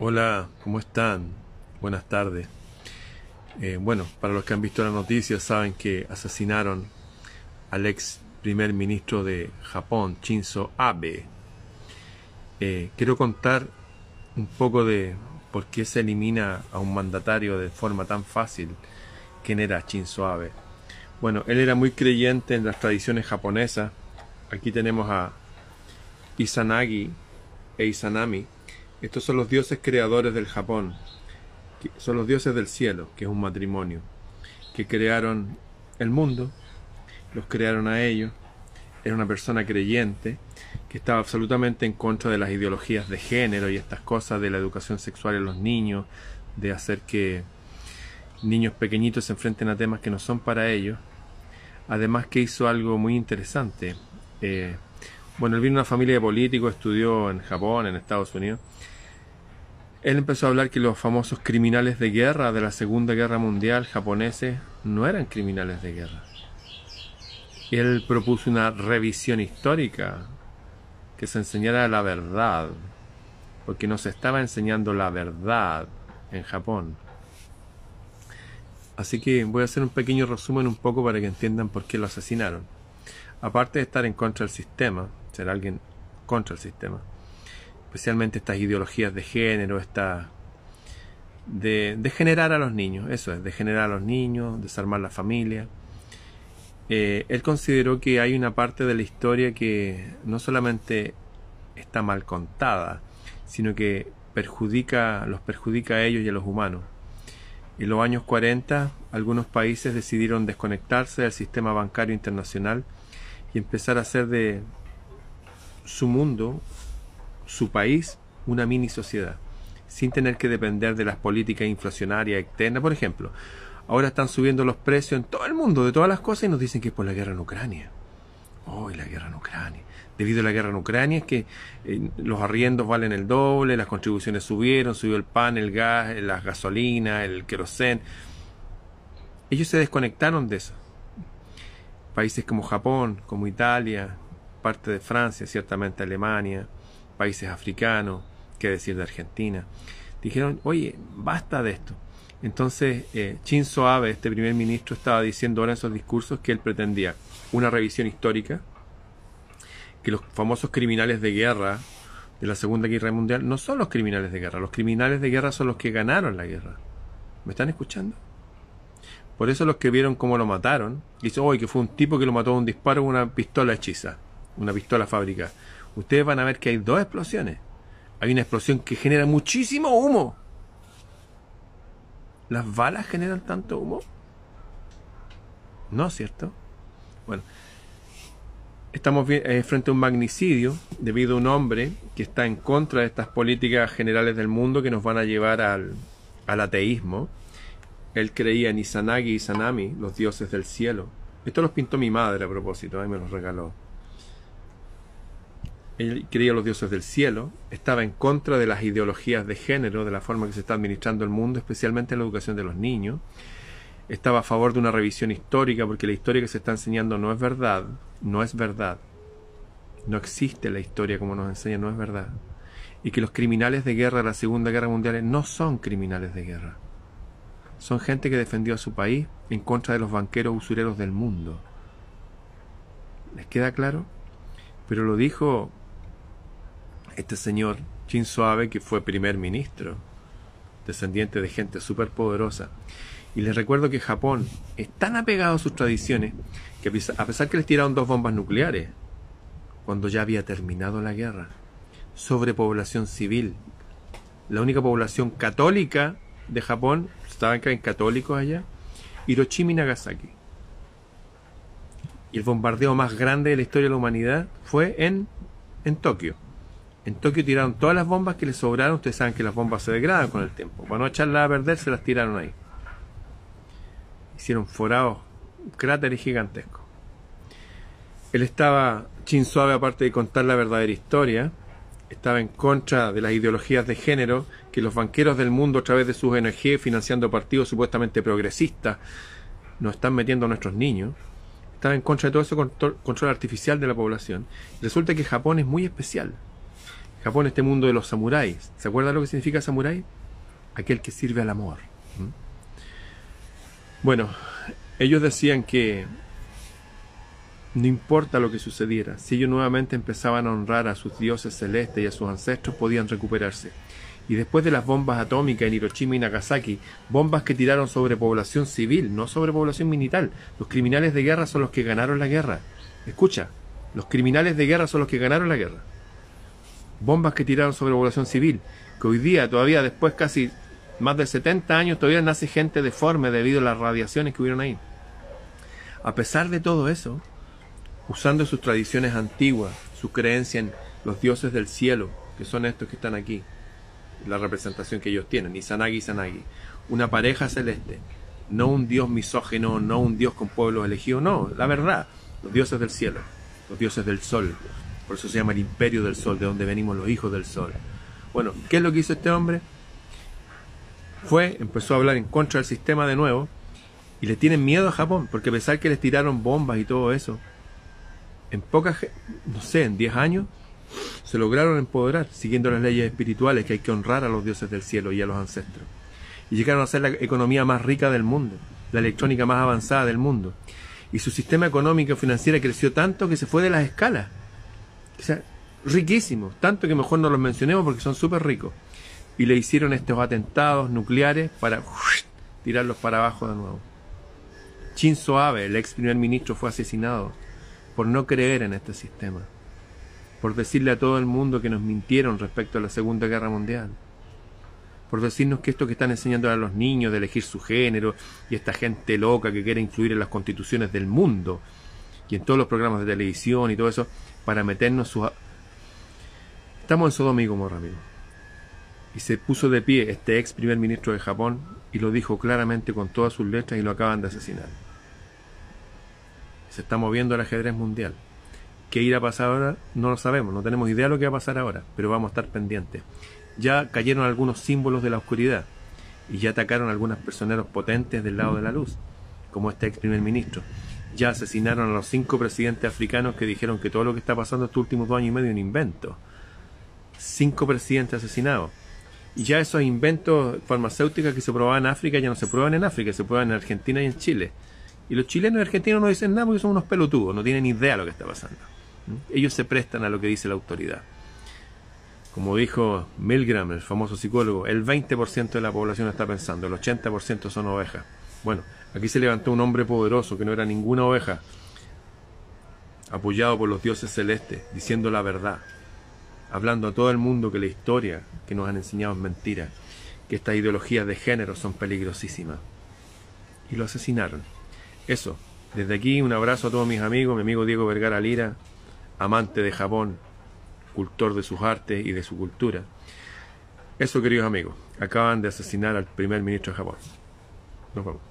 Hola, ¿cómo están? Buenas tardes. Eh, bueno, para los que han visto la noticia saben que asesinaron al ex primer ministro de Japón, Shinzo Abe. Eh, quiero contar un poco de por qué se elimina a un mandatario de forma tan fácil. ¿Quién era Shinzo Abe? Bueno, él era muy creyente en las tradiciones japonesas. Aquí tenemos a Izanagi e Izanami estos son los dioses creadores del Japón. son los dioses del cielo, que es un matrimonio, que crearon el mundo, los crearon a ellos. Era una persona creyente que estaba absolutamente en contra de las ideologías de género y estas cosas de la educación sexual en los niños, de hacer que niños pequeñitos se enfrenten a temas que no son para ellos. Además que hizo algo muy interesante. Eh, bueno, él vino de una familia de políticos, estudió en Japón, en Estados Unidos. Él empezó a hablar que los famosos criminales de guerra de la Segunda Guerra Mundial japoneses no eran criminales de guerra. Él propuso una revisión histórica, que se enseñara la verdad, porque nos estaba enseñando la verdad en Japón. Así que voy a hacer un pequeño resumen un poco para que entiendan por qué lo asesinaron. Aparte de estar en contra del sistema, ser alguien contra el sistema, especialmente estas ideologías de género, esta de, de, generar a los niños, eso es, de generar a los niños, desarmar la familia. Eh, él consideró que hay una parte de la historia que no solamente está mal contada, sino que perjudica, los perjudica a ellos y a los humanos. En los años 40, algunos países decidieron desconectarse del sistema bancario internacional y empezar a hacer de su mundo su país una mini sociedad, sin tener que depender de las políticas inflacionarias externas. Por ejemplo, ahora están subiendo los precios en todo el mundo de todas las cosas y nos dicen que es por la guerra en Ucrania. Oh, la guerra en Ucrania. Debido a la guerra en Ucrania es que eh, los arriendos valen el doble, las contribuciones subieron, subió el pan, el gas, la gasolina, el querosén. Ellos se desconectaron de eso. Países como Japón, como Italia, parte de Francia, ciertamente Alemania, países africanos, qué decir de Argentina, dijeron, oye, basta de esto. Entonces, eh, este primer ministro, estaba diciendo ahora en esos discursos que él pretendía una revisión histórica, que los famosos criminales de guerra de la Segunda Guerra Mundial no son los criminales de guerra, los criminales de guerra son los que ganaron la guerra. ¿Me están escuchando? Por eso los que vieron cómo lo mataron, dicen, oye, que fue un tipo que lo mató de un disparo con una pistola hechiza, una pistola fábrica ustedes van a ver que hay dos explosiones. Hay una explosión que genera muchísimo humo. ¿Las balas generan tanto humo? No, ¿cierto? Bueno, estamos eh, frente a un magnicidio debido a un hombre que está en contra de estas políticas generales del mundo que nos van a llevar al, al ateísmo. Él creía en Izanagi y Izanami, los dioses del cielo. Esto los pintó mi madre a propósito, ahí me los regaló él creía los dioses del cielo, estaba en contra de las ideologías de género, de la forma que se está administrando el mundo, especialmente en la educación de los niños, estaba a favor de una revisión histórica, porque la historia que se está enseñando no es verdad, no es verdad, no existe la historia como nos enseña, no es verdad, y que los criminales de guerra de la Segunda Guerra Mundial no son criminales de guerra, son gente que defendió a su país en contra de los banqueros usureros del mundo. ¿Les queda claro? Pero lo dijo este señor Shinzo Abe, que fue primer ministro, descendiente de gente súper poderosa. Y les recuerdo que Japón es tan apegado a sus tradiciones que a pesar que les tiraron dos bombas nucleares, cuando ya había terminado la guerra, sobre población civil, la única población católica de Japón, estaban en católicos allá, Hiroshima y Nagasaki. Y el bombardeo más grande de la historia de la humanidad fue en, en Tokio. En Tokio tiraron todas las bombas que les sobraron. Ustedes saben que las bombas se degradan con el tiempo. Para no echarlas a perder, se las tiraron ahí. Hicieron forados, cráteres gigantescos. Él estaba, chin suave, aparte de contar la verdadera historia, estaba en contra de las ideologías de género que los banqueros del mundo, a través de sus ONG, financiando partidos supuestamente progresistas, nos están metiendo a nuestros niños. Estaba en contra de todo eso control artificial de la población. Resulta que Japón es muy especial Japón, este mundo de los samuráis. ¿Se acuerda lo que significa samurái? Aquel que sirve al amor. Bueno, ellos decían que no importa lo que sucediera, si ellos nuevamente empezaban a honrar a sus dioses celestes y a sus ancestros, podían recuperarse. Y después de las bombas atómicas en Hiroshima y Nagasaki, bombas que tiraron sobre población civil, no sobre población militar, los criminales de guerra son los que ganaron la guerra. Escucha, los criminales de guerra son los que ganaron la guerra. Bombas que tiraron sobre población civil, que hoy día, todavía después casi más de 70 años, todavía nace gente deforme debido a las radiaciones que hubieron ahí. A pesar de todo eso, usando sus tradiciones antiguas, su creencia en los dioses del cielo, que son estos que están aquí, la representación que ellos tienen, Izanagi y Izanagi, una pareja celeste, no un dios misógeno, no un dios con pueblos elegidos, no, la verdad, los dioses del cielo, los dioses del sol, por eso se llama el imperio del sol, de donde venimos los hijos del sol. Bueno, ¿qué es lo que hizo este hombre? Fue, empezó a hablar en contra del sistema de nuevo, y le tienen miedo a Japón, porque a pesar que les tiraron bombas y todo eso, en pocas, no sé, en 10 años, se lograron empoderar siguiendo las leyes espirituales que hay que honrar a los dioses del cielo y a los ancestros. Y llegaron a ser la economía más rica del mundo, la electrónica más avanzada del mundo. Y su sistema económico y financiero creció tanto que se fue de las escalas. O sea, riquísimos, tanto que mejor no los mencionemos porque son súper ricos. Y le hicieron estos atentados nucleares para tirarlos para abajo de nuevo. Shinzo Abe, el ex primer ministro, fue asesinado por no creer en este sistema, por decirle a todo el mundo que nos mintieron respecto a la Segunda Guerra Mundial, por decirnos que esto que están enseñando a los niños de elegir su género y esta gente loca que quiere influir en las constituciones del mundo y en todos los programas de televisión y todo eso para meternos su... Estamos en Sodoma y Gomorra, amigo. Y se puso de pie este ex primer ministro de Japón y lo dijo claramente con todas sus letras y lo acaban de asesinar se está moviendo el ajedrez mundial. ¿Qué irá a pasar ahora? No lo sabemos, no tenemos idea de lo que va a pasar ahora, pero vamos a estar pendientes. Ya cayeron algunos símbolos de la oscuridad y ya atacaron algunos personeros potentes del lado de la luz, como este ex primer ministro. Ya asesinaron a los cinco presidentes africanos que dijeron que todo lo que está pasando estos últimos dos años y medio es un invento. Cinco presidentes asesinados. Y ya esos inventos farmacéuticos que se probaban en África ya no se prueban en África, se prueban en Argentina y en Chile. Y los chilenos y argentinos no dicen nada porque son unos pelotudos, no tienen idea de lo que está pasando. Ellos se prestan a lo que dice la autoridad. Como dijo Milgram, el famoso psicólogo, el 20% de la población está pensando, el 80% son ovejas. Bueno, aquí se levantó un hombre poderoso que no era ninguna oveja, apoyado por los dioses celestes, diciendo la verdad, hablando a todo el mundo que la historia que nos han enseñado es mentira, que estas ideologías de género son peligrosísimas. Y lo asesinaron. Eso, desde aquí un abrazo a todos mis amigos, mi amigo Diego Vergara Lira, amante de Japón, cultor de sus artes y de su cultura. Eso, queridos amigos, acaban de asesinar al primer ministro de Japón. Nos vemos.